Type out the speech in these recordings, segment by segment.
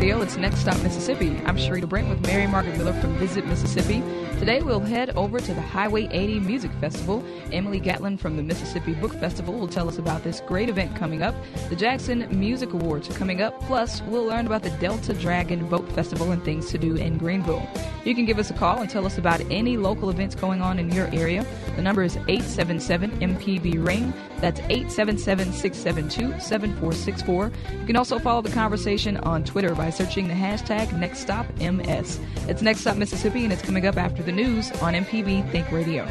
Radio. It's Next Stop Mississippi. I'm Sharita Brent with Mary Margaret Miller from Visit Mississippi. Today we'll head over to the Highway 80 Music Festival. Emily Gatlin from the Mississippi Book Festival will tell us about this great event coming up. The Jackson Music Awards are coming up. Plus, we'll learn about the Delta Dragon Boat Festival and things to do in Greenville. You can give us a call and tell us about any local events going on in your area. The number is 877 MPB Ring. That's 877 672 7464. You can also follow the conversation on Twitter by searching the hashtag NextStopMS. It's Next Stop Mississippi, and it's coming up after the news on MPB Think Radio.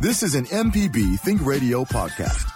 This is an MPB Think Radio podcast.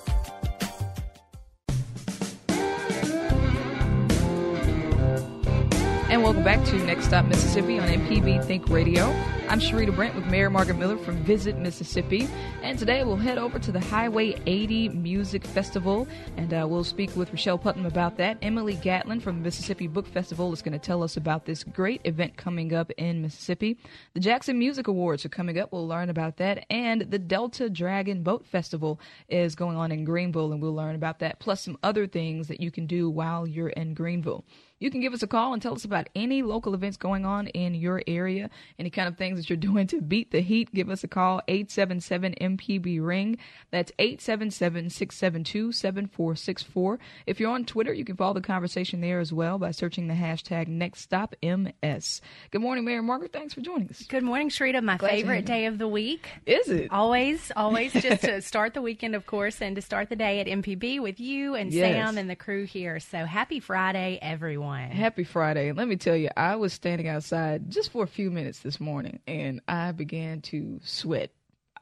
Welcome back to Next Stop Mississippi on MPB Think Radio. I'm Sharita Brent with Mary Margaret Miller from Visit Mississippi. And today we'll head over to the Highway 80 Music Festival and uh, we'll speak with Rochelle Putnam about that. Emily Gatlin from the Mississippi Book Festival is going to tell us about this great event coming up in Mississippi. The Jackson Music Awards are coming up. We'll learn about that. And the Delta Dragon Boat Festival is going on in Greenville and we'll learn about that, plus some other things that you can do while you're in Greenville. You can give us a call and tell us about any local events going on in your area, any kind of things that you're doing to beat the heat. Give us a call, 877 MPB Ring. That's 877 672 7464. If you're on Twitter, you can follow the conversation there as well by searching the hashtag NextStopMS. Good morning, Mary Margaret. Thanks for joining us. Good morning, Sharita. My Glad favorite day of the week. Is it? Always, always just to start the weekend, of course, and to start the day at MPB with you and Yes. Sam and the crew here. So happy Friday, everyone. Happy Friday. Let me tell you, I was standing outside just for a few minutes this morning and I began to sweat.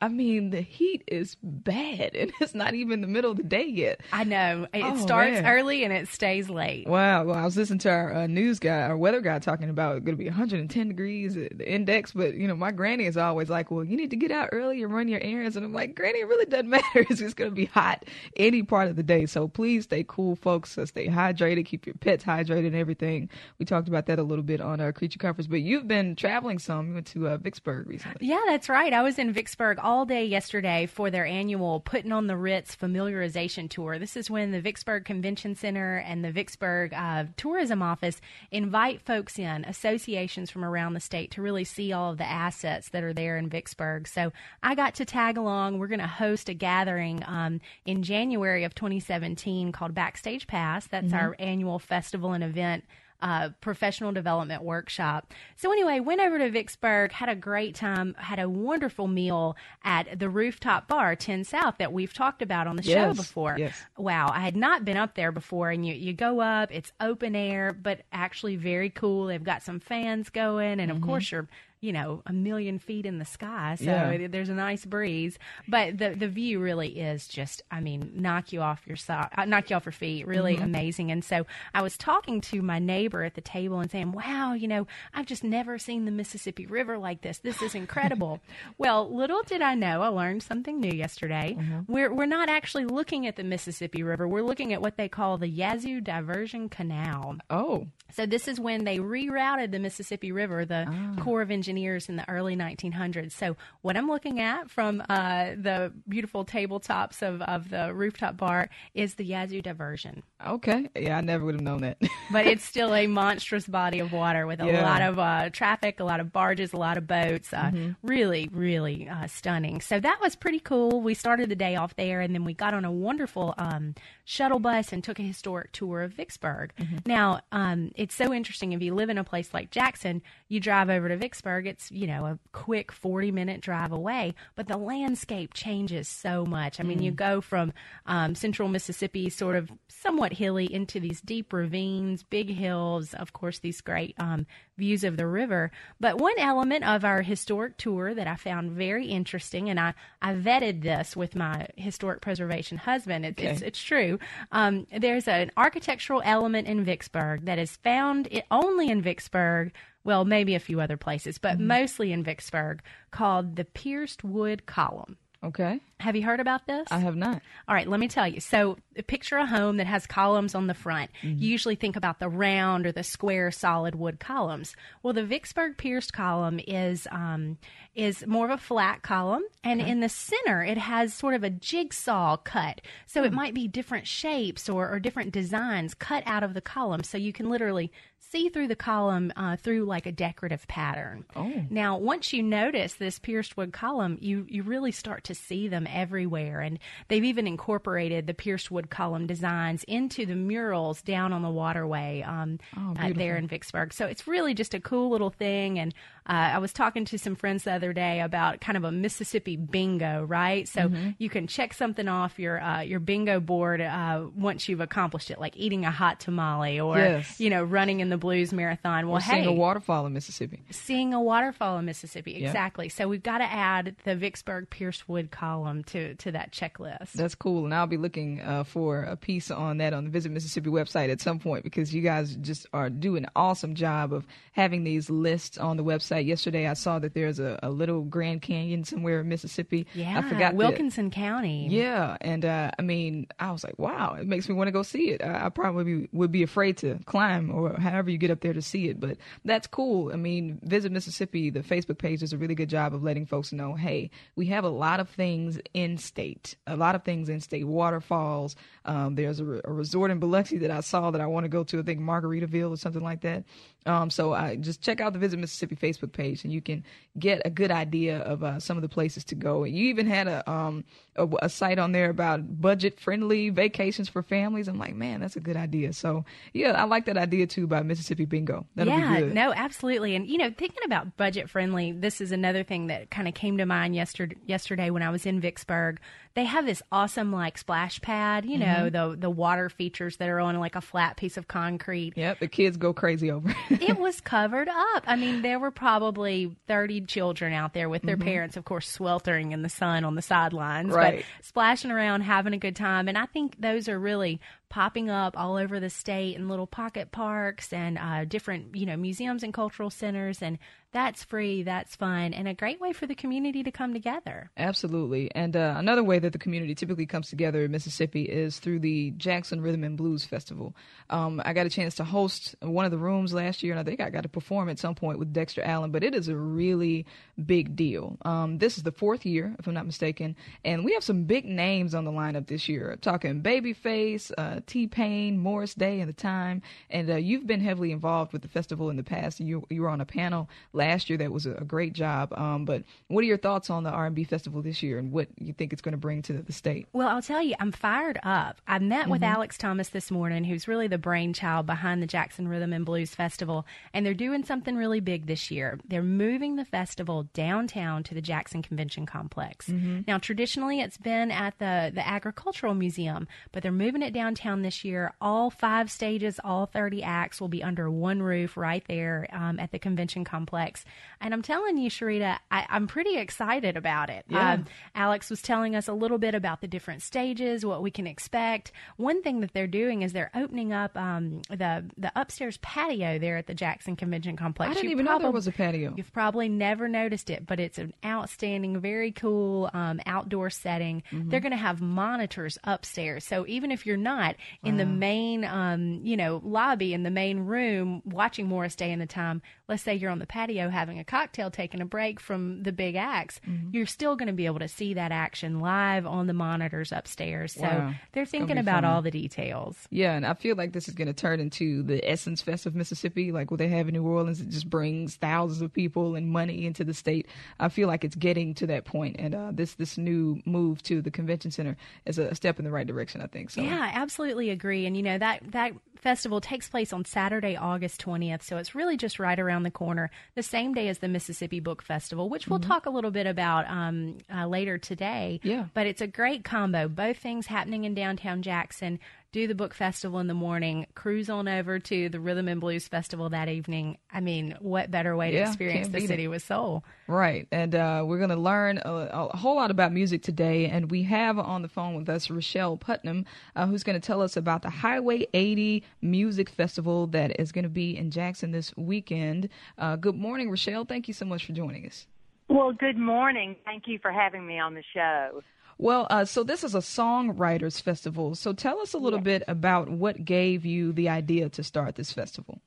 I mean, the heat is bad and it's not even the middle of the day yet. I know. It Oh, starts man. early and it stays late. Wow. Well, I was listening to our uh, news guy, our weather guy, talking about it's going to be 110 degrees at the index. But, you know, my granny is always like, well, you need to get out early and run your errands. And I'm like, Granny, it really doesn't matter. It's just going to be hot any part of the day. So please stay cool, folks. Uh, stay hydrated. Keep your pets hydrated and everything. We talked about that a little bit on our Creature Conference. But you've been traveling some. You went to uh, Vicksburg recently. Yeah, that's right. I was in Vicksburg all day yesterday for their annual Putting on the Ritz familiarization tour. This is when the Vicksburg Convention Center and the Vicksburg uh, Tourism Office invite folks in, associations from around the state, to really see all of the assets that are there in Vicksburg. So I got to tag along. We're going to host a gathering um, in January of 2017 called Backstage Pass. That's our annual festival and event uh, professional development workshop. So anyway, went over to Vicksburg, had a great time, had a wonderful meal at the rooftop bar, 10 South, that we've talked about on the show before. yes. Wow, I had not been up there before, and you you go up, it's open air, but actually very cool. They've got some fans going, and of course you're. You know, a million feet in the sky, so Yeah. there's a nice breeze. But the the view really is just, I mean, knock you off your so- uh, knock you off your feet. Really mm-hmm. amazing. And so I was talking to my neighbor at the table and saying, "Wow, you know, I've just never seen the Mississippi River like this. This is incredible." well, little did I know, I learned something new yesterday. Mm-hmm. We're we're not actually looking at the Mississippi River. We're looking at what they call the Yazoo Diversion Canal. Oh, So this is when they rerouted the Mississippi River, the ah. Corps of Engineers in the early 1900s. So what I'm looking at from uh, the beautiful tabletops of, of the rooftop bar is the Yazoo Diversion. okay. Yeah, I never would have known that. But it's still a monstrous body of water with a Yeah. lot of uh, traffic, a lot of barges, a lot of boats. Uh, Mm-hmm. Really, really uh, stunning. So that was pretty cool. We started the day off there, and then we got on a wonderful um, shuttle bus and took a historic tour of Vicksburg. Mm-hmm. Now, um, it's so interesting. If you live in a place like Jackson, you drive over to Vicksburg. It's you know a quick forty minute drive away, but the landscape changes so much. I mean, Mm. you go from um, central Mississippi, sort of somewhat hilly, into these deep ravines, big hills. Of course, these great um, views of the river. But one element of our historic tour that I found very interesting, and I, I vetted this with my historic preservation husband. It, it's, Okay. it's true. Um, there's an architectural element in Vicksburg that is found only in Vicksburg, well, maybe a few other places, but mm-hmm. mostly in Vicksburg, called the Pierced Wood Column. Okay. Have you heard about this? I have not. All right, let me tell you. So, picture a home that has columns on the front. You usually think about the round or the square solid wood columns. Well, the Vicksburg pierced column is um, is more of a flat column, and in the center it has sort of a jigsaw cut. So it might be different shapes or, or different designs cut out of the column, so you can literally see through the column uh, through like a decorative pattern. Oh. Now, once you notice this pierced wood column, you you really start to see them everywhere, and they've even incorporated the pierced wood column designs into the murals down on the waterway um, Oh, uh, there in Vicksburg. So it's really just a cool little thing. And uh, I was talking to some friends the other day about kind of a Mississippi bingo, right? So Mm-hmm. you can check something off your uh, your bingo board uh, once you've accomplished it, like eating a hot tamale or Yes. you know running in the Blues Marathon. Well, Or seeing hey, a waterfall in Mississippi. seeing a waterfall in Mississippi. Yeah. Exactly. So we've got to add the Vicksburg Pierce Wood column to to that checklist. That's cool, and I'll be looking uh, for a piece on that on the Visit Mississippi website at some point because you guys just are doing an awesome job of having these lists on the website. Yesterday, I saw that there's a, a little Grand Canyon somewhere in Mississippi. yeah, I forgot the- Wilkinson County. Yeah, and uh, I mean, I was like, wow, it makes me want to go see it. I, I probably would be afraid to climb or however you get up there to see it, but that's cool. I mean, Visit Mississippi, the Facebook page does a really good job of letting folks know, hey, we have a lot of things in state, a lot of things in state, waterfalls. Um, there's a, re- a resort in Biloxi that I saw that I want to go to, I think Margaritaville or something like that. Um, so I just check out the Visit Mississippi Facebook page, and you can get a good idea of uh, some of the places to go. And you even had a um a, a site on there about budget friendly vacations for families. I'm like, man, that's a good idea. So yeah, I like that idea too by Mississippi Bingo. That'll yeah, be good. no, absolutely. And you know, thinking about budget friendly, this is another thing that kind of came to mind yesterday. Yesterday when I was in Vicksburg, they have this awesome like splash pad. You Mm-hmm. know, the the water features that are on like a flat piece of concrete. Yep, the kids go crazy over. it. it was covered up. I mean, there were probably 30 children out there with their parents, of course, sweltering in the sun on the sidelines, Mm-hmm. Right. but splashing around, having a good time. And I think those are really popping up all over the state in little pocket parks and uh, different, you know, museums and cultural centers. And that's free, that's fun, and a great way for the community to come together. Absolutely. And uh, another way that the community typically comes together in Mississippi is through the Jackson Rhythm and Blues Festival. Um, I got a chance to host one of the rooms last year, and I think I got to perform at some point with Dexter Allen, but it is a really big deal. Um, this is the fourth year, if I'm not mistaken, and we have some big names on the lineup this year. talking Babyface, uh, T Pain, Morris Day, and The Time. And uh, you've been heavily involved with the festival in the past. You, you were on a panel last year that was a, a great job. Um, but what are your thoughts on the R&B festival this year and what you think it's going to bring to the state? Well, I'll tell you, I'm fired up. I met with Mm-hmm. Alex Thomas this morning, who's really the brainchild behind the Jackson Rhythm and Blues Festival, and they're doing something really big this year. They're moving the festival downtown to the Jackson Convention Complex. Mm-hmm. Now, traditionally, it's been at the the Agricultural Museum, but they're moving it downtown this year. All five stages, all 30 acts will be under one roof right there um, at the convention complex. And I'm telling you, Sharita, I, I'm pretty excited about it. Yeah. Um, Alex was telling us a little bit about the different stages, what we can expect. One thing that they're doing is they're opening up um, the the upstairs patio there at the Jackson Convention Complex. I didn't You even know there was a patio. You've probably never noticed it, but it's an outstanding, very cool um, outdoor setting. Mm-hmm. They're going to have monitors upstairs, so even if you're not in the main, um, you know, lobby in the main room watching Morris Day and the Time, let's say you're on the patio having a cocktail, taking a break from the big acts, Mm-hmm. you're still going to be able to see that action live on the monitors upstairs. So Wow. they're thinking about fun. all the details. Yeah, and I feel like this is going to turn into the Essence Fest of Mississippi, like what they have in New Orleans. It just brings thousands of people and money into the state. I feel like it's getting to that point, and uh, this this new move to the convention center is a step in the right direction. I think so. Yeah, I absolutely agree. And you know that that festival takes place on Saturday, August twentieth, so it's really just right around the corner, the same day as the Mississippi Book Festival, which we'll talk a little bit about um, uh, later today. Yeah. but it's a great combo. Both things happening in downtown Jackson. Do the book festival in the morning, cruise on over to the Rhythm and Blues Festival that evening. I mean, what better way to Yeah, experience the city it. with soul? Right. And uh, we're going to learn a, a whole lot about music today. And we have on the phone with us Rochelle Putnam, uh, who's going to tell us about the Highway 80 Music Festival that is going to be in Jackson this weekend. Uh, good morning, Rochelle. Thank you so much for joining us. Well, good morning. Thank you for having me on the show. Well, uh, so this is a songwriters festival. So tell us a little bit about what gave you the idea to start this festival.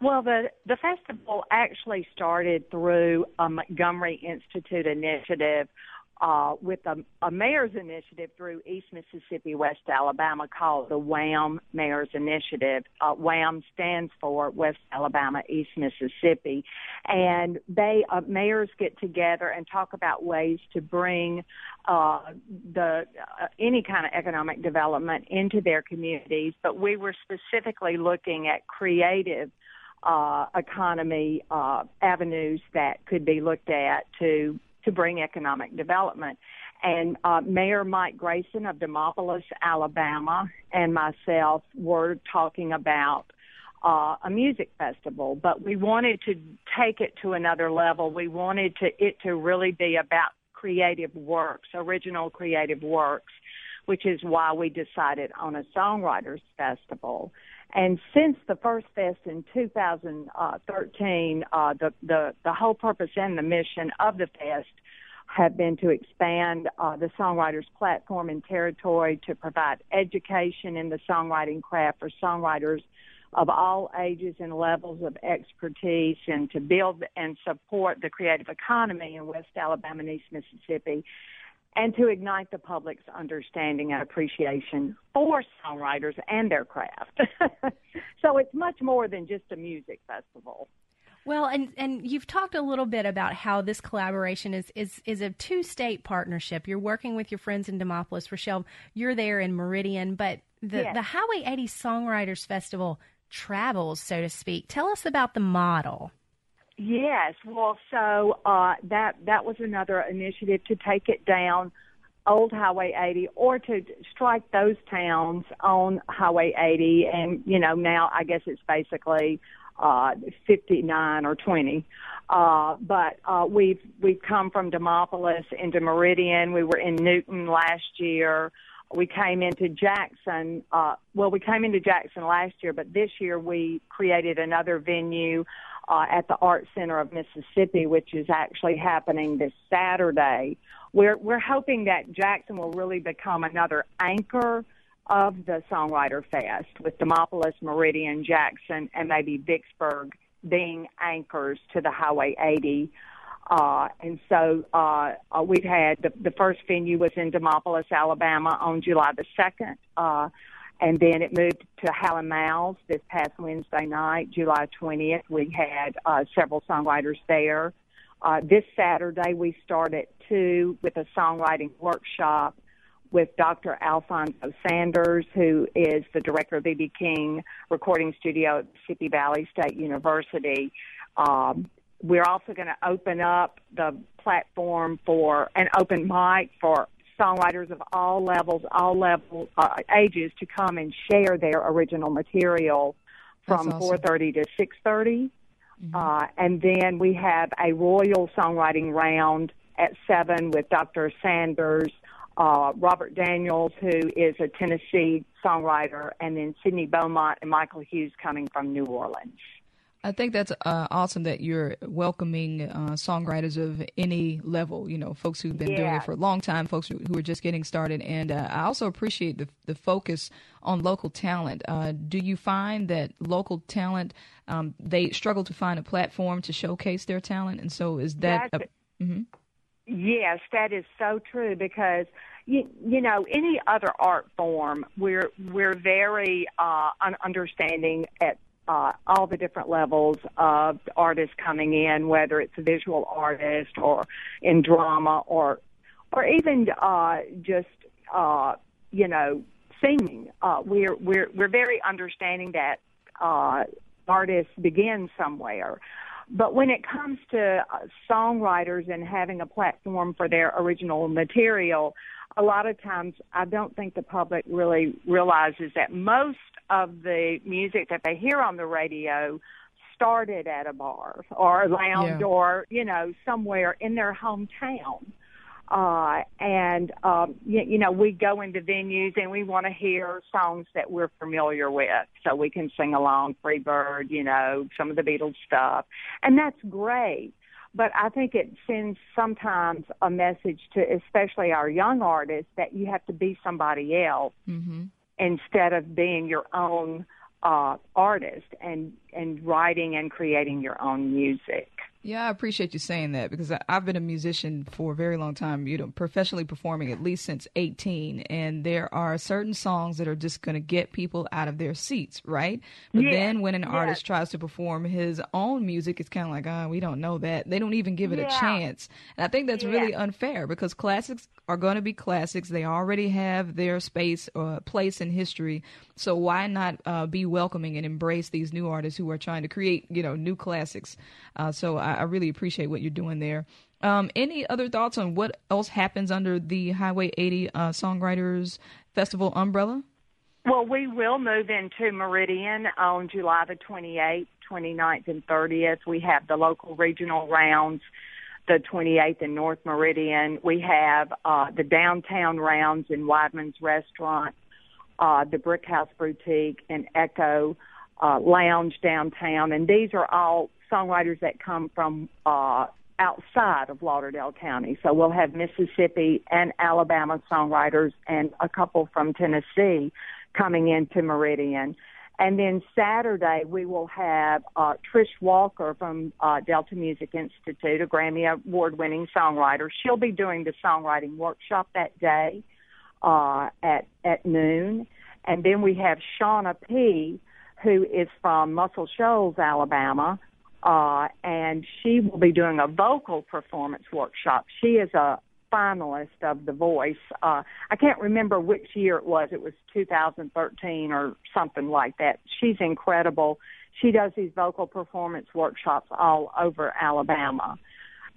Well, the the festival actually started through a Montgomery Institute initiative uh, with a, a mayor's initiative through East Mississippi, West Alabama, called the WHAM Mayor's Initiative. Uh, WHAM stands for West Alabama, East Mississippi, and they uh, mayors get together and talk about ways to bring uh, the uh, any kind of economic development into their communities. But we were specifically looking at creative uh, economy uh, avenues that could be looked at to to bring economic development. And uh, Mayor Mike Grayson of Demopolis, Alabama, and myself were talking about uh, a music festival, but we wanted to take it to another level. We wanted to it to really be about creative works, original creative works, which is why we decided on a songwriters festival. And since the first fest in 2013, uh, the, the, the whole purpose and the mission of the fest have been to expand uh, the songwriters platform and territory to provide education in the songwriting craft for songwriters of all ages and levels of expertise and to build and support the creative economy in West Alabama and East Mississippi and to ignite the public's understanding and appreciation for songwriters and their craft. so it's much more than just a music festival. Well, and and you've talked a little bit about how this collaboration is is is a two state partnership. You're working with your friends in Demopolis, Rochelle. You're there in Meridian, but the Yes. the Highway 80 Songwriters Festival travels, so to speak. Tell us about the model. Yes, well, so uh, that that was another initiative to take it down Old Highway 80 or to strike those towns on Highway 80, and you know now I guess it's basically uh, 59 or 20. Uh, but uh, we've we've come from Demopolis into Meridian. We were in Newton last year. We came into Jackson. Uh, well, we came into Jackson last year, but this year we created another venue uh, at the Art Center of Mississippi, which is actually happening this Saturday. We're we're hoping that Jackson will really become another anchor of the Songwriter Fest, with Demopolis, Meridian, Jackson, and maybe Vicksburg being anchors to the Highway 80. Uh, and so uh, uh, we've had the, the first venue was in Demopolis, Alabama on July the 2nd. Uh, and then it moved to Hal & Mal's this past Wednesday night, July 20th. We had uh, several songwriters there. Uh, this Saturday, we start at 2 with a songwriting workshop with Dr. Alfonso Sanders, who is the director of B.B. King Recording Studio at Mississippi Valley State University. Um, we're also going to open up the platform for an open mic for songwriters of all levels, all level uh, ages to come and share their original material from awesome. 4:30 to 6:30. Uh, and then we have a royal songwriting round at seven with Dr. Sanders, uh, Robert Daniels, who is a Tennessee songwriter, and then Sidney Beaumont and Michael Hughes coming from New Orleans. I think that's uh, awesome that you're welcoming uh, songwriters of any level. You know, folks who've been doing it for a long time, folks who, who are just getting started, and uh, I also appreciate the the focus on local talent. Uh, do you find that local talent um, they struggle to find a platform to showcase their talent, and so is that? A, mhm. Yes, that is so true because you, you know any other art form we're we're very uh, understanding at uh, all the different levels of artists coming in, whether it's a visual artist or in drama or or even uh, just uh, you know singing. Uh, we're we're we're very understanding that uh, artists begin somewhere. But when it comes to uh, songwriters and having a platform for their original material, a lot of times I don't think the public really realizes that most of the music that they hear on the radio started at a bar or a lounge Yeah. or you know somewhere in their hometown. Uh and um you, you know we go into venues and we want to hear songs that we're familiar with. So we can sing along free bird you know some of the beatles stuff. And that's great but i think it sends sometimes a message to especially our young artists that you have to be somebody else Mm-hmm. instead of being your own uh artist and and writing and creating your own music Yeah, I appreciate you saying that because I- I've been a musician for a very long time, you know, professionally performing at least since 18. And there are certain songs that are just going to get people out of their seats, right? But Yes, then when an yes. artist tries to perform his own music, it's kind of like, ah, we don't know that. They don't even give it a chance. And I think that's Yeah. really unfair because classics are going to be classics. They already have their space or place in history. So why not uh, be welcoming and embrace these new artists who are trying to create, you know, new classics? Uh, so I, I really appreciate what you're doing there. Um, any other thoughts on what else happens under the Highway 80 uh, Songwriters Festival umbrella? Well, we will move into Meridian on July the 28th, 29th, and 30th. We have the local regional rounds, the 28th in North Meridian. We have uh, the downtown rounds in Weidmann's Restaurant, uh, the Brick House Boutique, and Echo uh, Lounge downtown. And these are all songwriters that come from uh, outside of Lauderdale County. So we'll have Mississippi and Alabama songwriters and a couple from Tennessee coming into Meridian. And then Saturday we will have uh, Trish Walker from uh, Delta Music Institute, a Grammy Award-winning songwriter. She'll be doing the songwriting workshop that day uh, at at noon. And then we have Shawna P, who is from Muscle Shoals, Alabama, uh, and she will be doing a vocal performance workshop. She is a finalist of The Voice. Uh, I can't remember which year it was. It was 2013 or something like that. She's incredible. She does these vocal performance workshops all over Alabama.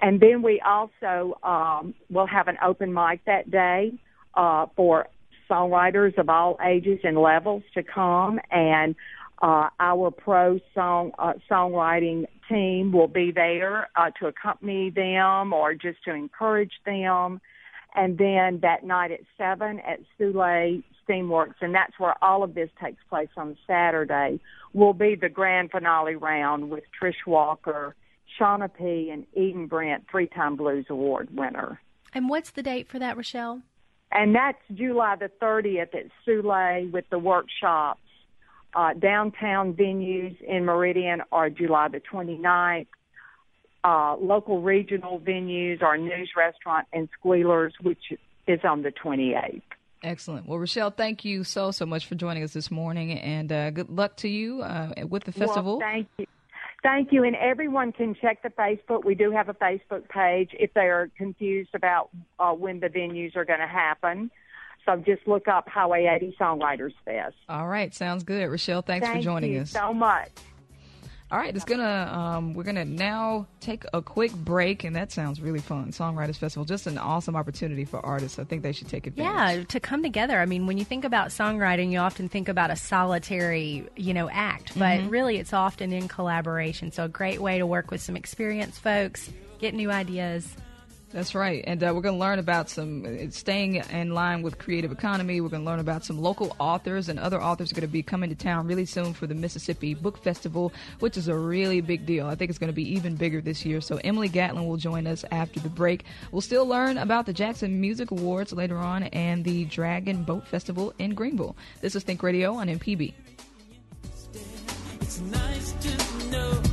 And then we also um, will have an open mic that day uh, for songwriters of all ages and levels to come, and uh, our pro song uh, songwriting team will be there uh, to accompany them or just to encourage them. And then that night at seven at Soule Steamworks, and that's where all of this takes place on Saturday, will be the grand finale round with Trish Walker, Shawna P, and Eden Brent, three-time Blues Award winner. And what's the date for that, Rochelle? And that's July the 30th at Soule with the workshops. Uh, downtown venues in Meridian are July the 29th. Uh, local regional venues are News Restaurant and Squealers, which is on the 28th. Excellent. Well, Rochelle, thank you so, so much for joining us this morning, and uh, good luck to you uh, with the festival. Well, thank you. Thank you. And everyone can check the Facebook. We do have a Facebook page if they are confused about uh, when the venues are going to happen. So just look up Highway 80 Songwriters Fest. All right, sounds good. Rochelle, thanks Thank for joining you us. so much. All right, it's gonna um, we're gonna now take a quick break, and that sounds really fun. Songwriters Festival, just an awesome opportunity for artists. I think they should take advantage. Yeah, to come together. I mean, when you think about songwriting, you often think about a solitary, you know, act, but really it's often in collaboration. So a great way to work with some experienced folks, get new ideas. That's right, and uh, we're going to learn about some staying in line with creative economy. We're going to learn about some local authors and other authors are going to be coming to town really soon for the Mississippi Book Festival, which is a really big deal. I think it's going to be even bigger this year. So Emily Gatlin will join us after the break. We'll still learn about the Jackson Music Awards later on and the Dragon Boat Festival in Greenville. This is Think Radio on MPB. It's nice to know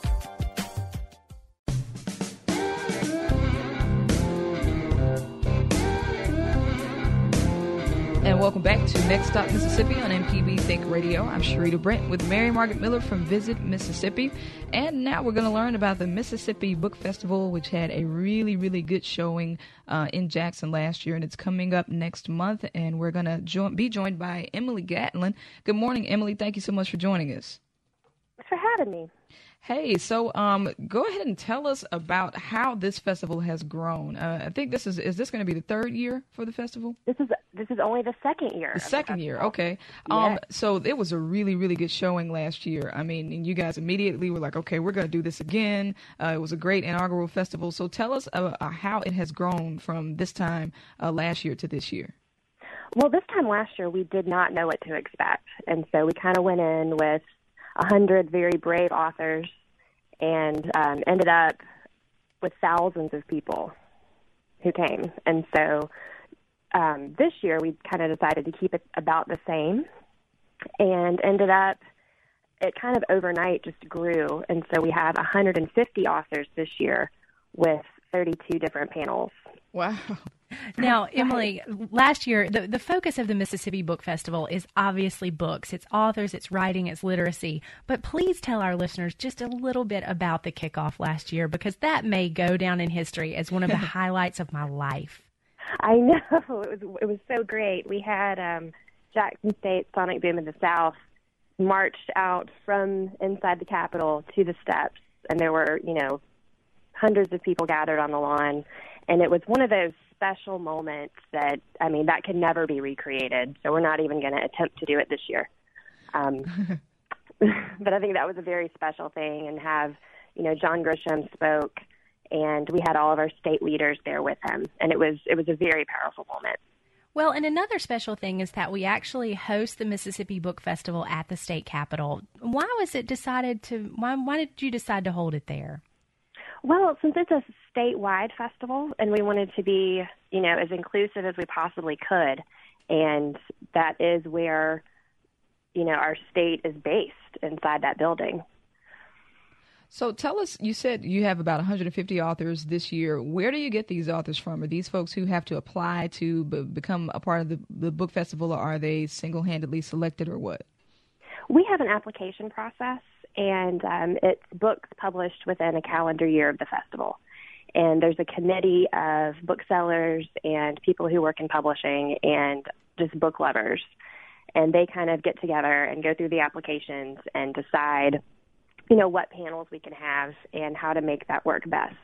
Welcome back to Next Stop Mississippi on MPB Think Radio. I'm Sharita Brent with Mary Margaret Miller from Visit Mississippi. And now we're going to learn about the Mississippi Book Festival, which had a really, really good showing uh, in Jackson last year. And it's coming up next month. And we're going to jo- be joined by Emily Gatlin. Good morning, Emily. Thank you so much for joining us. Thanks for having me. Hey, so um, go ahead and tell us about how this festival has grown. Uh, I think this is is this going to be the third year for the festival? This is this is only the second year. The second year, festival. okay. Um, Yes. so it was a really, really good showing last year. I mean, and you guys immediately were like, okay, we're going to do this again. Uh, it was a great inaugural festival. So tell us uh, uh, how it has grown from this time uh, last year to this year. Well, this time last year we did not know what to expect, and so we kind of went in with a hundred very brave authors, and um, ended up with thousands of people who came. And so um, this year we kind of decided to keep it about the same, and ended up it kind of overnight just grew, and so we have 150 authors this year with 32 different panels. Wow. Now, Emily, last year, the, the focus of the Mississippi Book Festival is obviously books. It's authors, it's writing, it's literacy. But please tell our listeners just a little bit about the kickoff last year because that may go down in history as one of the highlights of my life. I know it was it was so great. We had um, Jackson State Sonic Boom in the South marched out from inside the Capitol to the steps, and there were you know hundreds of people gathered on the lawn, and it was one of those special moments that I mean that could never be recreated. So we're not even going to attempt to do it this year. Um, but I think that was a very special thing, and have you know John Grisham spoke and we had all of our state leaders there with him and it was it was a very powerful moment Well, and another special thing is that we actually host the Mississippi Book Festival at the state capitol. Why was it decided to? Why, why did you decide to hold it there? Well since it's a statewide festival and we wanted to be you know as inclusive as we possibly could and that is where you know our state is based inside that building So tell us, you said you have about 150 authors this year. Where do you get these authors from? Are these folks who have to apply to b- become a part of the, the book festival, or are they single handedly selected, or what? we have an application process and um, it's books published within a calendar year of the festival. And there's a committee of booksellers and people who work in publishing and just book lovers. And they kind of get together and go through the applications and decide you know what panels we can have and how to make that work best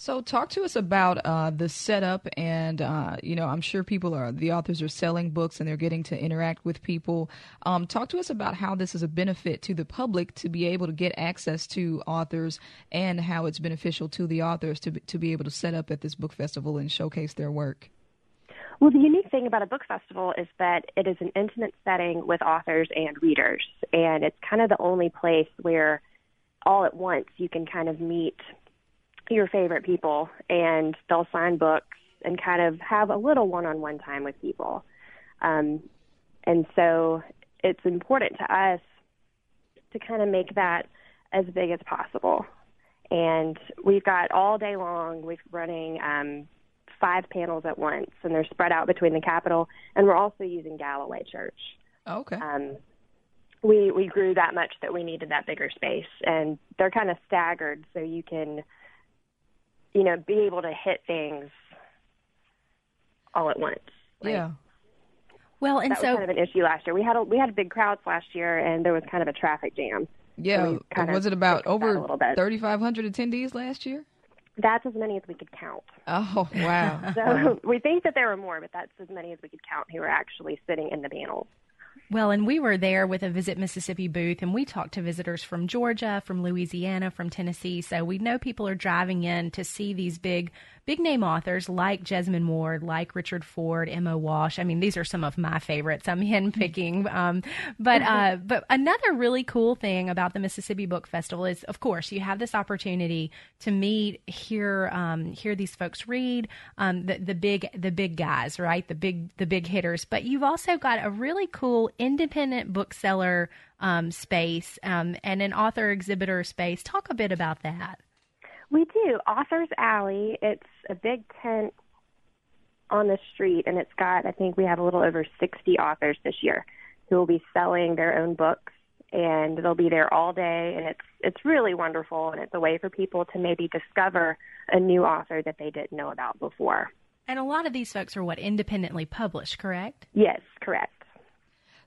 So, talk to us about uh, the setup, and uh, you know, I'm sure people are the authors are selling books and they're getting to interact with people. Um, talk to us about how this is a benefit to the public to be able to get access to authors, and how it's beneficial to the authors to to be able to set up at this book festival and showcase their work. Well, the unique thing about a book festival is that it is an intimate setting with authors and readers, and it's kind of the only place where all at once you can kind of meet your favorite people and they'll sign books and kind of have a little one-on-one time with people. Um, and so it's important to us to kind of make that as big as possible. And we've got all day long, we're running um, five panels at once, and they're spread out between the Capitol, and we're also using Galloway Church. Okay. Um, we we grew that much that we needed that bigger space, and they're kind of staggered, so you can, you know, be able to hit things all at once. Like, yeah. Well, and that so was kind of an issue last year. We had a, we had big crowds last year, and there was kind of a traffic jam. Yeah. of Was it about fixed that a over 3,500 attendees last year? That's as many as we could count. Oh, wow. So we think that there were more, but that's as many as we could count who were actually sitting in the panels. Well, and we were there with a Visit Mississippi booth, and we talked to visitors from Georgia, from Louisiana, from Tennessee. So we know people are driving in to see these big, big name authors like Jesmyn Ward, like Richard Ford, Emma Walsh. I mean, these are some of my favorites. I'm handpicking. Um, but uh, but another really cool thing about the Mississippi Book Festival is, of course, you have this opportunity to meet, hear um, hear these folks read, um, the the big the big guys, right? The big the big hitters. But you've also got a really cool independent bookseller um, space um, and an author exhibitor space. Talk a bit about that. We do. Author's Alley, it's a big tent on the street, and it's got, I think we have a little over 60 authors this year who will be selling their own books, and they'll be there all day, and it's it's really wonderful, and it's a way for people to maybe discover a new author that they didn't know about before. And a lot of these folks are what independently published, correct? Yes, correct.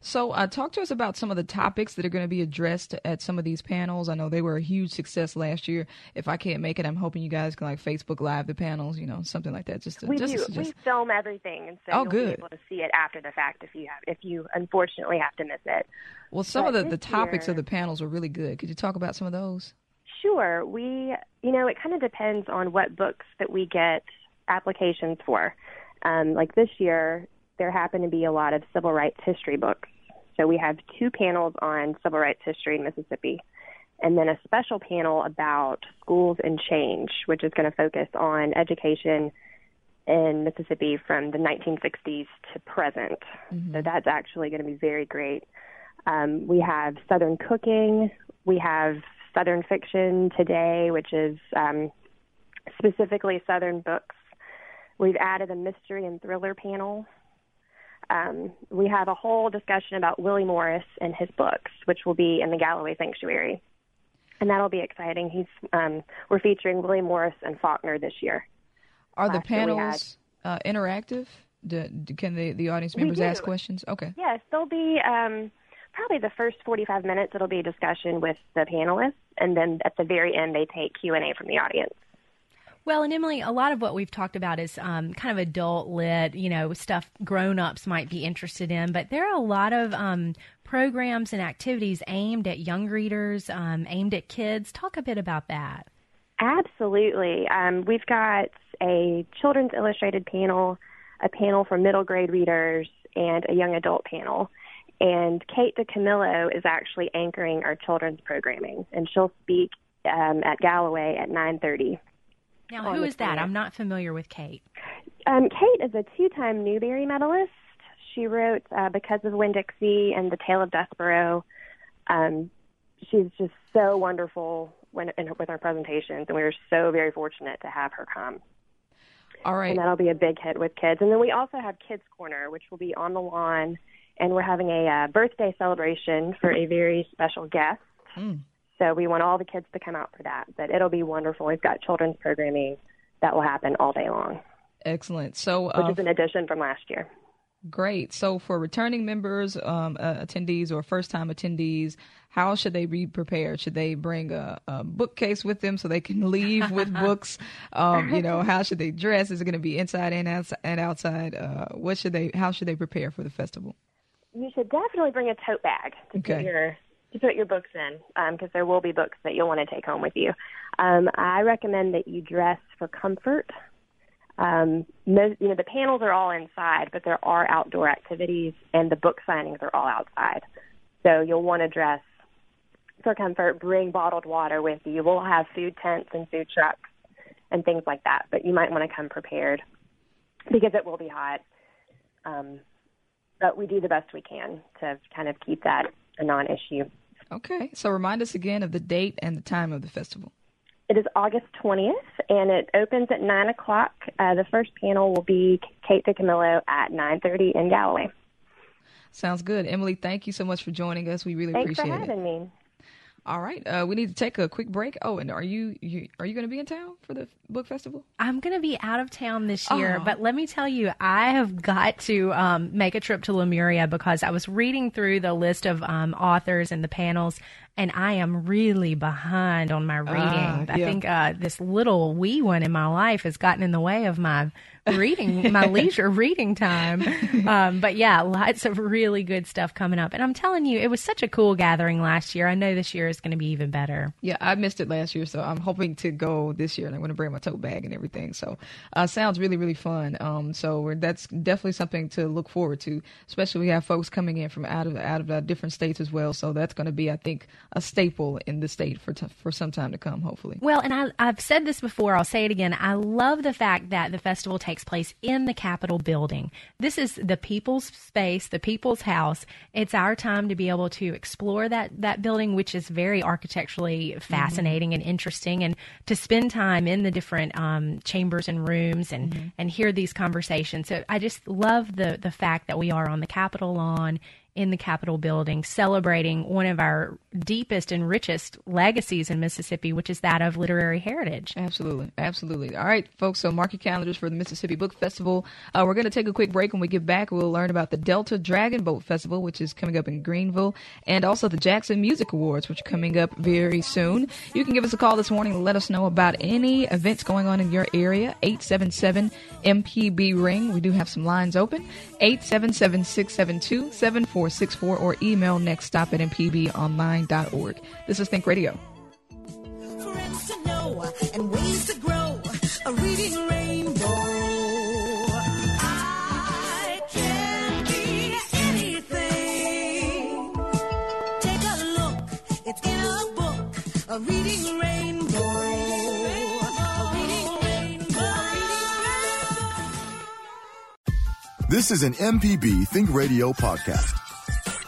So, uh, talk to us about some of the topics that are going to be addressed at some of these panels. I know they were a huge success last year. If I can't make it, I'm hoping you guys can like Facebook Live the panels, you know, something like that. Just to, we just, do. just- we film everything, and so Oh, you'll good. be able to see it after the fact if you have, if you unfortunately have to miss it. well, some of the, the topics year- of the panels were really good. Could you talk about some of those? Sure. We, you know, it kind of depends on what books that we get applications for. Um, like this year, there happen to be a lot of civil rights history books. So we have two panels on civil rights history in Mississippi, and then a special panel about schools and change, which is going to focus on education in Mississippi from the 1960s to present. So that's actually going to be very great. Um, we have Southern cooking. We have Southern fiction today, which is um, specifically Southern books. We've added a mystery and thriller panel. Um, we have a whole discussion about Willie Morris and his books, which will be in the Galloway Sanctuary, and that'll be exciting. He's um, we're featuring Willie Morris and Faulkner this year. Are the Last we had- panels uh, interactive? Do, do- can the, the audience members ask questions? Okay. Yes, there'll be um, probably the first 45 minutes. It'll be a discussion with the panelists, and then at the very end, they take Q and A from the audience. Well, and Emily, a lot of what we've talked about is um, kind of adult lit, you know, stuff grown ups might be interested in, but there are a lot of um, programs and activities aimed at young readers, um, aimed at kids. Talk a bit about that. Absolutely. Um, we've got a children's illustrated panel, a panel for middle grade readers, and a young adult panel. And Kate DiCamillo is actually anchoring our children's programming, and she'll speak um, at Galloway at 9:30. Now, On who the is that? I'm not familiar with Kate. Um, Kate is a two-time Newbery medalist. She wrote uh, "Because of Winn Dixie" and "The Tale of Despereaux." Um, she's just so wonderful when in, with her presentations, and we were so very fortunate to have her come. All right. And that'll be a big hit with kids. And then we also have Kids Corner, which will be on the lawn, and we're having a uh, birthday celebration for a very special guest. Mm. So we want all the kids to come out for that. But it'll be wonderful. We've got children's programming that will happen all day long, Excellent. So, which uh, is an addition from last year. great. So, for returning members, um, uh, attendees, or first time attendees, how should they be prepared? Should they bring a, a bookcase with them so they can leave with books? Um, you know, how should they dress? Is it going to be inside and outside? And outside? Uh, what should they? How should they prepare for the festival? You should definitely bring a tote bag to Okay. put your to put your books in, because there will be books that you'll want to take home with you. Um, I recommend that you dress for comfort. Um, most, you know, the panels are all inside, but there are outdoor activities, and the book signings are all outside. So you'll want to dress for comfort. Bring bottled water with you. We'll have food tents and food trucks and things like that, but you might want to come prepared because it will be hot. Um, but we do the best we can to kind of keep that a non-issue. Okay. So, remind us again of the date and the time of the festival. It is August 20th, and it opens at 9 o'clock. Uh, the first panel will be Kate DiCamillo at 9.30 in Galloway. Sounds good. Emily, thank you so much for joining us. We really Thanks for appreciate it. having me. All right, uh, we need to take a quick break. Oh, and are you, you are you going to be in town for the book festival? I'm going to be out of town this year, Oh. but let me tell you, I have got to um, make a trip to Lemuria because I was reading through the list of um, authors and the panels, and I am really behind on my reading. Ah, I think uh, this little wee one in my life has gotten in the way of my reading, my leisure reading time. Um, but yeah, lots of really good stuff coming up, and I'm telling you, it was such a cool gathering last year. I know this year is going to be even better. Yeah, I missed it last year, so I'm hoping to go this year, and I'm going to bring my tote bag and everything. So, uh, sounds really really fun. Um, so we're, that's definitely something to look forward to, especially we have folks coming in from out of out of uh, different states as well. So that's going to be, I think, a staple in the state for t- for some time to come, hopefully. Well, and I, I've said this before, I'll say it again. I love the fact that the festival takes takes place in the Capitol building. This is the people's space, the people's house. It's our time to be able to explore that, that building, which is very architecturally fascinating mm-hmm. and interesting, and to spend time in the different um, chambers and rooms and, mm-hmm. and hear these conversations. So I just love the, the fact that we are on the Capitol lawn in the Capitol building celebrating one of our deepest and richest legacies in Mississippi, which is that of literary heritage. Absolutely. Absolutely. All right, folks. So mark your calendars for the Mississippi Book Festival. Uh, we're going to take a quick break. When we get back, we'll learn about the Delta Dragon Boat Festival, which is coming up in Greenville, and also the Jackson Music Awards, which are coming up very soon. You can give us a call this morning and let us know about any events going on in your area. 877 MPB Ring. We do have some lines open. 877 672 7464 or email next stop at mpbonline.org. This is Think Radio. Friends to know and ways to grow. A reading rainbow. I can be anything. Take a look, it's in a book. A reading rainbow. This is an MPB Think Radio podcast.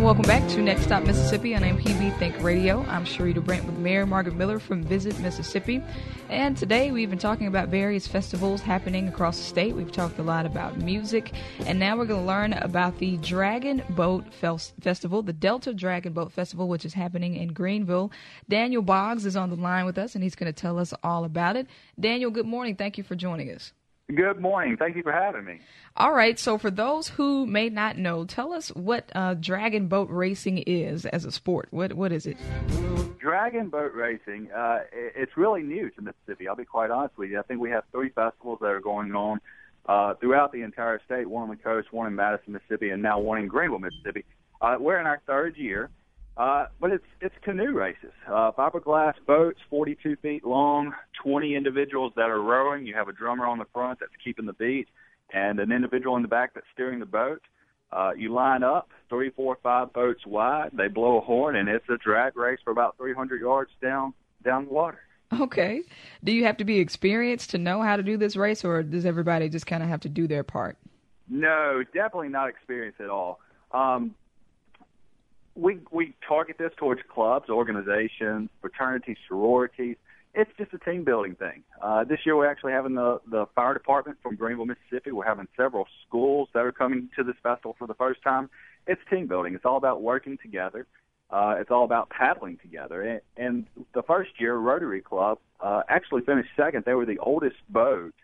And welcome back to Next Stop Mississippi on MPB Think Radio. I'm Sharita Brent with Mary Margaret Miller from Visit Mississippi. And today we've been talking about various festivals happening across the state. We've talked a lot about music. And now we're going to learn about the Dragon Boat Festival, the Delta Dragon Boat Festival, which is happening in Greenville. Daniel Boggs is on the line with us and he's going to tell us all about it. Daniel, good morning. Thank you for joining us. Good morning. Thank you for having me. All right. So, for those who may not know, tell us what uh, dragon boat racing is as a sport. What What is it? Dragon boat racing. Uh, it's really new to Mississippi. I'll be quite honest with you. I think we have three festivals that are going on uh, throughout the entire state. One on the coast, one in Madison, Mississippi, and now one in Greenville, Mississippi. Uh, we're in our third year. Uh, but it's it's canoe races, uh, fiberglass boats, 42 feet long, 20 individuals that are rowing. You have a drummer on the front that's keeping the beat, and an individual in the back that's steering the boat. Uh, you line up three, four, five boats wide. They blow a horn, and it's a drag race for about 300 yards down down the water. Okay. Do you have to be experienced to know how to do this race, or does everybody just kind of have to do their part? No, definitely not experienced at all. Um, we we target this towards clubs, organizations, fraternities, sororities. It's just a team building thing. Uh, this year we're actually having the the fire department from Greenville, Mississippi. We're having several schools that are coming to this festival for the first time. It's team building. It's all about working together. Uh, it's all about paddling together. And, and the first year, Rotary Club uh, actually finished second. They were the oldest boat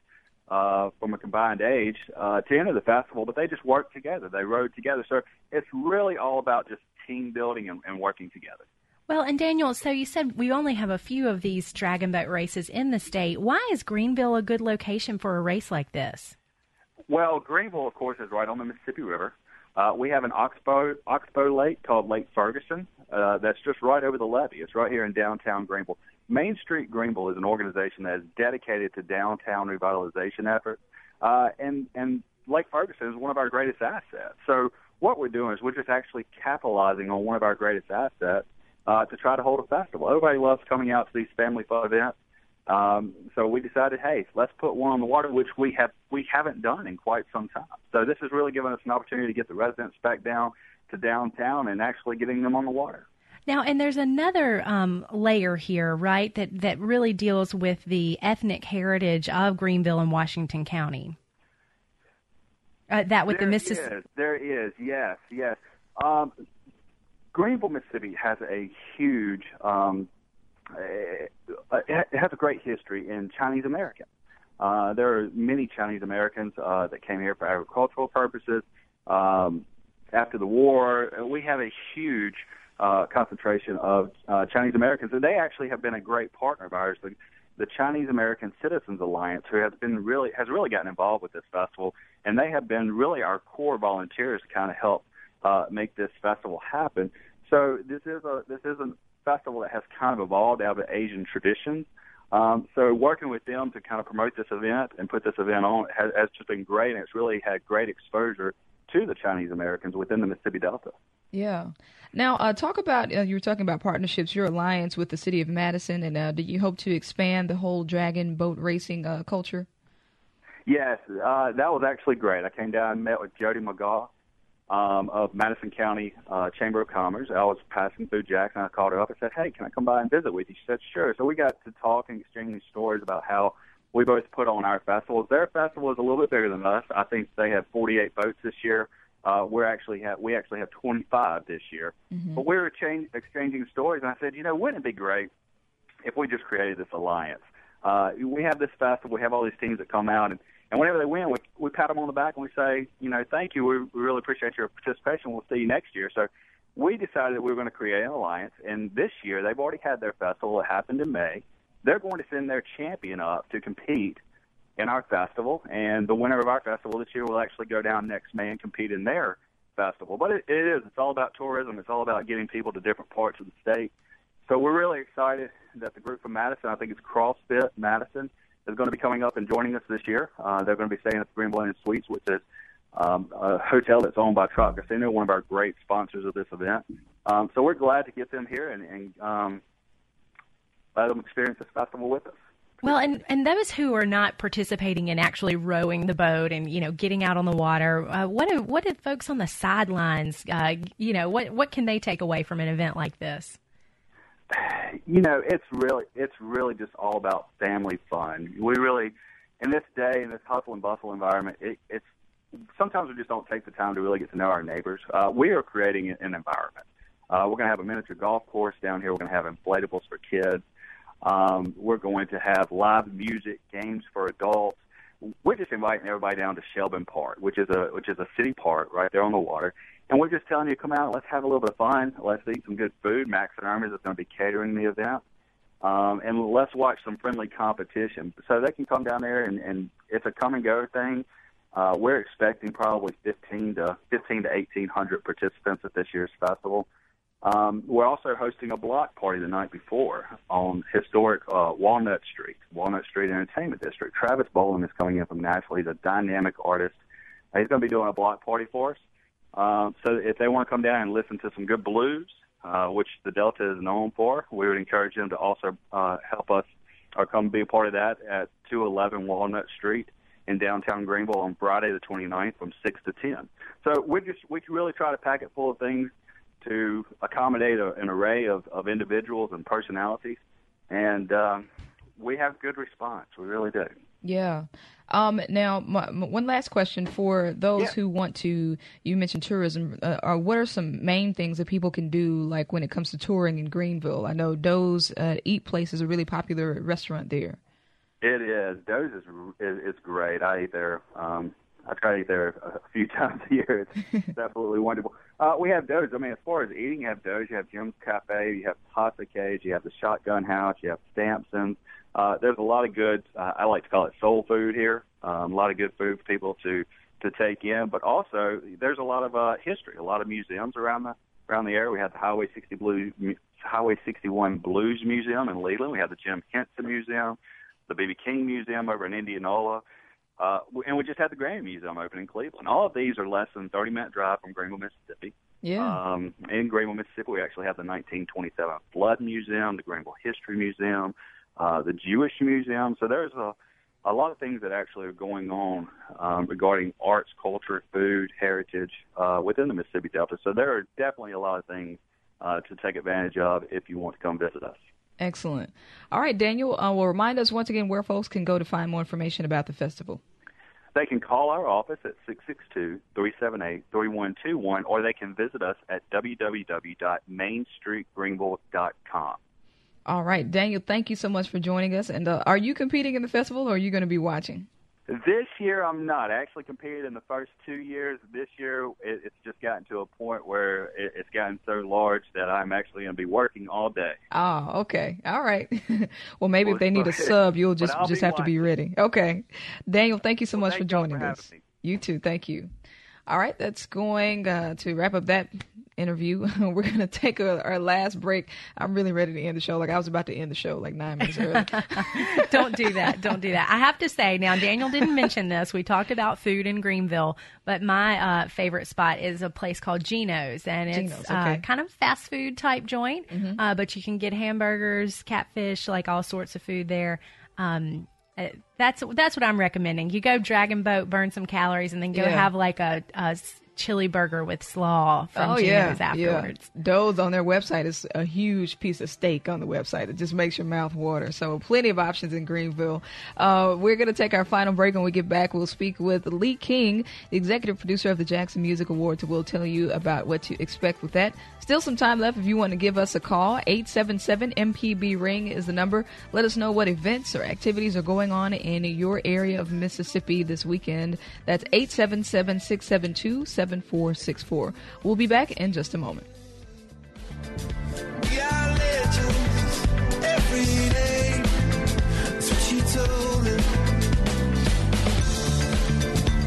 uh, from a combined age uh, to enter the festival, but they just worked together. They rode together. So it's really all about just team building and, and working together. Well, and Daniel, so you said we only have a few of these dragon boat races in the state. Why is Greenville a good location for a race like this? Well, Greenville, of course, is right on the Mississippi River. Uh, we have an oxbow oxbow lake called Lake Ferguson. Uh, that's just right over the levee. It's right here in downtown Greenville. Main Street Greenville is an organization that is dedicated to downtown revitalization efforts, uh, and and Lake Ferguson is one of our greatest assets. So what we're doing is we're just actually capitalizing on one of our greatest assets uh, to try to hold a festival. Everybody loves coming out to these family fun events. Um, so we decided, hey, let's put one on the water, which we have we haven't done in quite some time. So this has really given us an opportunity to get the residents back down to downtown and actually getting them on the water. Now, and there's another um, layer here, right, that, that really deals with the ethnic heritage of Greenville and Washington County. Uh, that with there the Mississippi. There is, yes, yes. Um, Greenville, Mississippi has a huge, um, it has a great history in Chinese American. Uh, there are many Chinese Americans uh, that came here for agricultural purposes. Um, after the war, we have a huge uh, concentration of uh, Chinese Americans, and they actually have been a great partner of ours. The, the Chinese American Citizens Alliance, who has been really has really gotten involved with this festival, and they have been really our core volunteers to kind of help uh, make this festival happen. So this is a this is a festival that has kind of evolved out of Asian traditions. Um, so working with them to kind of promote this event and put this event on has, has just been great, and it's really had great exposure to the Chinese Americans within the Mississippi Delta. Yeah. Now, uh, talk about uh, you were talking about partnerships, your alliance with the city of Madison, and uh, do you hope to expand the whole dragon boat racing uh, culture? Yes, uh, that was actually great. I came down and met with Jody McGaw um, of Madison County uh, Chamber of Commerce. I was passing through Jackson. I called her up and said, "Hey, can I come by and visit with you?" She said, "Sure." So we got to talk and exchanging stories about how we both put on our festivals. Their festival is a little bit bigger than us. I think they have 48 boats this year. Uh, we're actually have we actually have 25 this year. Mm-hmm. But we were change, exchanging stories, and I said, you know, wouldn't it be great if we just created this alliance? Uh, we have this festival, we have all these teams that come out, and, and whenever they win, we we pat them on the back and we say, you know, thank you. We, we really appreciate your participation. We'll see you next year. So we decided that we were going to create an alliance, and this year they've already had their festival. It happened in May. They're going to send their champion up to compete in our festival, and the winner of our festival this year will actually go down next May and compete in their festival. But it, it is, it's all about tourism. It's all about getting people to different parts of the state. So we're really excited that the group from Madison, I think it's CrossFit Madison, is going to be coming up and joining us this year. Uh, they're going to be staying at the Green Suites, which is um, a hotel that's owned by Trop Casino, one of our great sponsors of this event. Um, so we're glad to get them here and, and um, let them experience this festival with us. Well, and, and those who are not participating in actually rowing the boat and you know getting out on the water, uh, what do, what do folks on the sidelines, uh, you know, what what can they take away from an event like this? You know, it's really it's really just all about family fun. We really, in this day in this hustle and bustle environment, it, it's sometimes we just don't take the time to really get to know our neighbors. Uh, we are creating an environment. Uh, we're going to have a miniature golf course down here. We're going to have inflatables for kids. Um, we're going to have live music, games for adults. We're just inviting everybody down to Shelburne Park, which is a which is a city park right there on the water, and we're just telling you, come out, let's have a little bit of fun, let's eat some good food. Max and Armies is going to be catering the event, um, and let's watch some friendly competition. So they can come down there, and, and it's a come and go thing. Uh, we're expecting probably 15 to 15 to 1800 participants at this year's festival. Um, we're also hosting a block party the night before on historic uh, Walnut Street, Walnut Street Entertainment District. Travis Boland is coming in from Nashville. He's a dynamic artist. He's going to be doing a block party for us. Um, so if they want to come down and listen to some good blues, uh, which the Delta is known for, we would encourage them to also uh, help us or come be a part of that at 211 Walnut Street in downtown Greenville on Friday the 29th from 6 to 10. So we just we can really try to pack it full of things to accommodate a, an array of, of individuals and personalities, and um, we have good response. We really do. Yeah. Um, now, my, my, one last question for those Yeah. who want to. You mentioned tourism. Uh, are what are some main things that people can do, like when it comes to touring in Greenville? I know Doe's uh, Eat Place is a really popular restaurant there. It is. Doe's is is, is great. I eat there. Um, I try to eat there a few times a year. It's absolutely wonderful. Uh, we have Doe's. I mean, as far as eating, you have Doe's. You have Jim's Cafe. You have Pasta Cage. You have the Shotgun House. You have Stampson's. Uh, there's a lot of good. Uh, I like to call it soul food here. Um, a lot of good food for people to to take in, but also there's a lot of uh, history. A lot of museums around the around the area. We have the Highway 60 Blue Highway 61 Blues Museum in Leland. We have the Jim Henson Museum, the B.B. King Museum over in Indianola. Uh, and we just had the Grammy Museum open in Cleveland. All of these are less than 30 minute drive from Greenville, Mississippi. Yeah. Um, in Greenville, Mississippi, we actually have the 1927 Flood Museum, the Greenville History Museum, uh, the Jewish Museum. So there's a, a lot of things that actually are going on um, regarding arts, culture, food, heritage uh, within the Mississippi Delta. So there are definitely a lot of things uh, to take advantage of if you want to come visit us. Excellent. All right, Daniel. Uh, well, remind us once again where folks can go to find more information about the festival. They can call our office at 662-378-3121, or they can visit us at www.mainstreetgreenville.com. All right, Daniel. Thank you so much for joining us. And uh, are you competing in the festival, or are you going to be watching? This year, I'm not. I actually competed in the first two years. This year, it, it's just gotten to a point where it, it's gotten so large that I'm actually going to be working all day. Oh, okay. All right. well, maybe if they need a sub, you'll just just have to be ready. Okay. Daniel, thank you so Well, much for joining for us. You too. Thank you. All right, that's going uh, to wrap up that interview. We're going to take a, our last break. I'm really ready to end the show. Like I was about to end the show like nine minutes early. Don't do that. Don't do that. I have to say, now, Daniel didn't mention this. We talked about food in Greenville, but my uh, favorite spot is a place called Geno's, and it's Geno's, uh, okay. Mm-hmm. kind of fast food type joint, uh, but you can get hamburgers, catfish, like all sorts of food there. Um, uh, Uh, that's that's what I'm recommending. You go dragon boat, burn some calories, and then go Yeah. have like a, a chili burger with slaw from oh Geno's yeah, afterwards. yeah. Doe's on their website is a huge piece of steak on the website. It just makes your mouth water. So plenty of options in Greenville. Uh, we're going to take our final break. When we get back, we'll speak with Lee King, the executive producer of the Jackson Music Awards. We'll tell you about what to expect with that. Still some time left if you want to give us a call. 877 MPB Ring is the number. Let us know what events or activities are going on in your area of Mississippi this weekend. That's 877 672 7464. We'll be back in just a moment. We are legends every day. That's what she told me.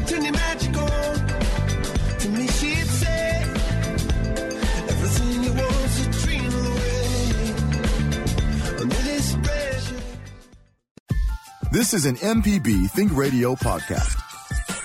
Turn your magic on. To me, she'd say everything you want to dream away. Under this pressure. This is an MPB Think Radio podcast.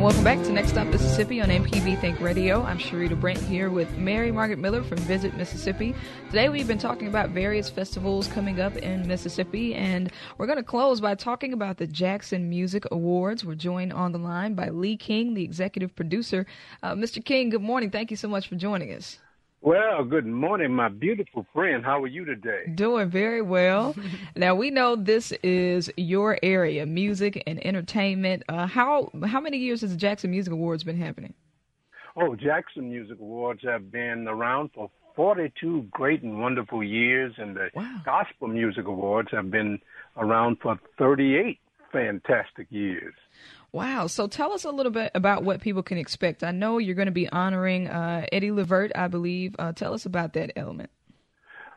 And welcome back to Next Stop Mississippi on MPB Think Radio. I'm Sharita Brent here with Mary Margaret Miller from Visit Mississippi. Today we've been talking about various festivals coming up in Mississippi, and we're going to close by talking about the Jackson Music Awards. We're joined on the line by Lee King, the executive producer. Uh, Mr. King, good morning. Thank you so much for joining us. Well, good morning, my beautiful friend. How are you today? Doing very well. now we know this is your area, music and entertainment. Uh, how how many years has the Jackson Music Awards been happening? Oh, Jackson Music Awards have been around for 42 great and wonderful years, and the Wow. Gospel Music Awards have been around for 38 fantastic years. Wow. So tell us a little bit about what people can expect. I know you're going to be honoring uh, Eddie Levert, I believe. Uh, tell us about that element.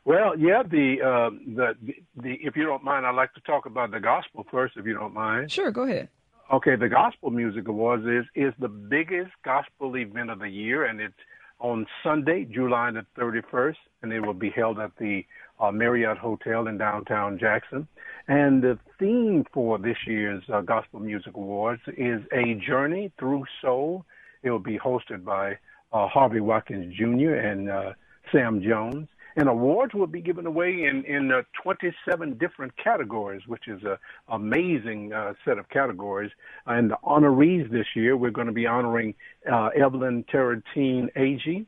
Well, yeah, the, uh, the the if you don't mind, I'd like to talk about the gospel first, if you don't mind. Sure, go ahead. Okay, the Gospel Music Awards is is the biggest gospel event of the year, and it's on Sunday, July the 31st, and it will be held at the uh, Marriott Hotel in downtown Jackson. And the theme for this year's uh, Gospel Music Awards is a journey through soul. It will be hosted by uh, Harvey Watkins Jr. and uh, Sam Jones. And awards will be given away in in uh, 27 different categories, which is a amazing uh, set of categories. And the honorees this year, we're going to be honoring uh, Evelyn Tarantine Agee,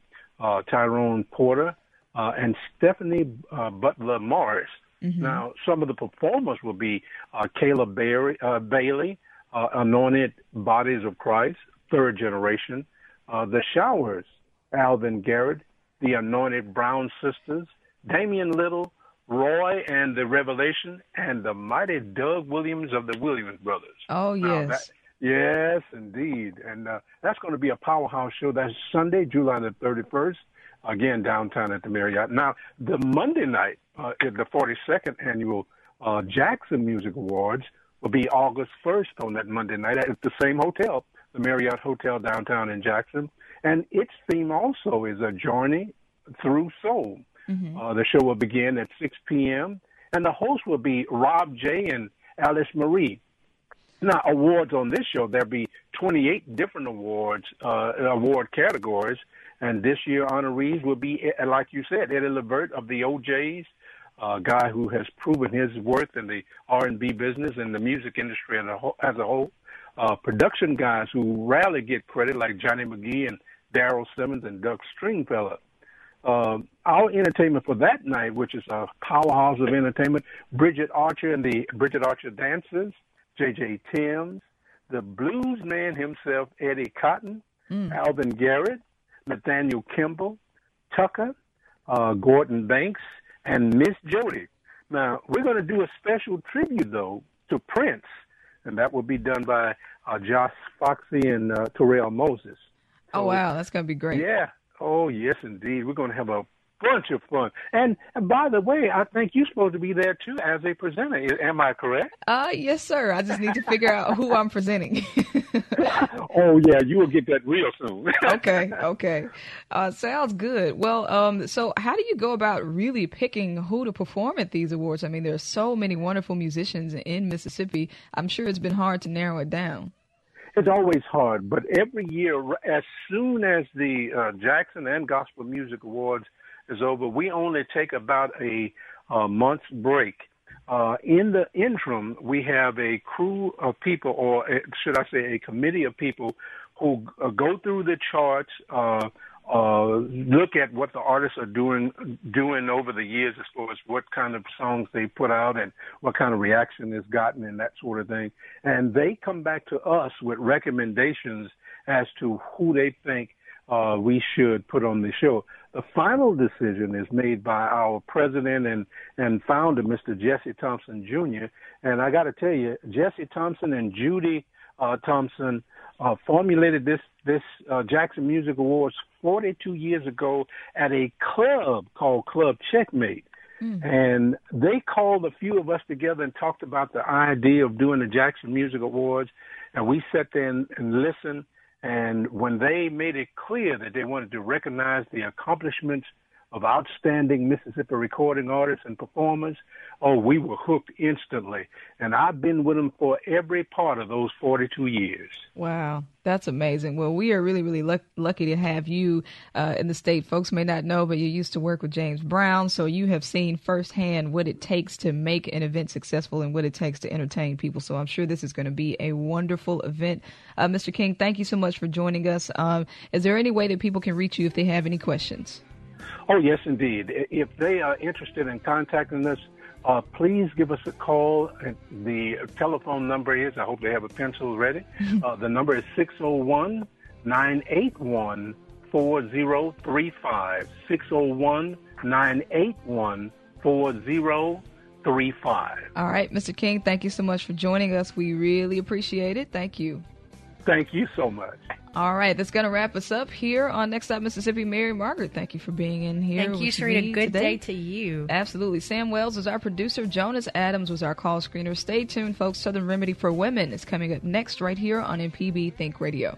Tyrone Porter, and Stephanie Butler Morris. Now, some of the performers will be uh, Kayla Barry, uh, Bailey, uh, Anointed Bodies of Christ, third generation, uh, The Showers, Alvin Garrett, The Anointed Brown Sisters, Damian Little, Roy and the Revelation, and the mighty Doug Williams of the Williams Brothers. Oh, yes. that- yes, indeed. And uh, that's going to be a powerhouse show. That's Sunday, July the 31st, again, downtown at the Marriott. Now, the Monday night, uh, the 42nd annual uh, Jackson Music Awards will be August 1st on that Monday night at the same hotel, the Marriott Hotel downtown in Jackson. And its theme also is a journey through soul. Uh, the show will begin at 6 p.m. and the host will be Rob J. and Alice Marie. Now, awards on this show, there'll be 28 different awards, uh, award categories, and this year honorees will be, eh, like you said, Eddie Levert of the O'Jays, a guy who has proven his worth in the R&B business and the music industry as a whole. As a whole. Uh, production guys who rarely get credit, like Johnny McGee and Daryl Simmons and Doug Stringfellow. Um, our entertainment for that night, which is a powerhouse of entertainment, Bridget Archer and the Bridget Archer Dancers, J.J. Thames, the blues man himself, Eddie Cotton, Alvin Garrett, Nathaniel Kimball, Tucker, uh, Gordon Banks, and Miss Jody. Now, we're going to do a special tribute, though, to Prince, and that will be done by uh, Josh Foxy and uh, Terrell Moses. oh wow, that's gonna be great. Yeah. Oh yes, indeed. We're going to have a bunch of fun. And, and by the way, I think you're supposed to be there too as a presenter. Am I correct? Uh, yes, sir. I just need to figure out who I'm presenting. oh yeah, you will get that real soon. okay, okay. Uh, sounds good. Well, um, so how do you go about really picking who to perform at these awards? I mean, there are so many wonderful musicians in Mississippi. I'm sure it's been hard to narrow it down. It's always hard, but every year, as soon as the uh, Jackson and Gospel Music Awards is over, we only take about a, uh month's break. Uh, in the interim, we have a crew of people, or uh, should I say, a committee of people who uh, go through the charts, uh, uh, look at what the artists are doing doing over the years as far as what kind of songs they put out and what kind of reaction it's gotten and that sort of thing. And they come back to us with recommendations as to who they think uh, we should put on the show. The final decision is made by our president and, and founder, Mr. Jesse Thompson Jr. And I got to tell you, Jesse Thompson and Judy uh, Thompson uh, formulated this this uh, Jackson Music Awards 42 years ago at a club called Club Checkmate. And they called a few of us together and talked about the idea of doing the Jackson Music Awards. And we sat there and, and listened. And when they made it clear that they wanted to recognize the accomplishments of outstanding Mississippi recording artists and performers, oh, we were hooked instantly. And I've been with them for every part of those 42 years. Wow, that's amazing. Well, we are really, really luck- lucky to have you uh, in the state. Folks may not know, but you used to work with James Brown, so you have seen firsthand what it takes to make an event successful and what it takes to entertain people. So I'm sure this is going to be a wonderful event. Uh, Mr. King, thank you so much for joining us. Um, is there any way that people can reach you if they have any questions? Oh, yes, indeed. If they are interested in contacting us, uh, please give us a call. The telephone number is, I hope they have a pencil ready. Uh, the number is 601 981 4035. 601 981 4035. All right, Mr. King, thank you so much for joining us. We really appreciate it. Thank you. Thank you so much. All right, that's going to wrap us up here on Next Stop Mississippi. Mary Margaret, thank you for being in here. Thank you, with Sharita. Good today. day to you. Absolutely. Sam Wells was our producer. Jonas Adams was our call screener. Stay tuned, folks. Southern Remedy for Women is coming up next right here on MPB Think Radio.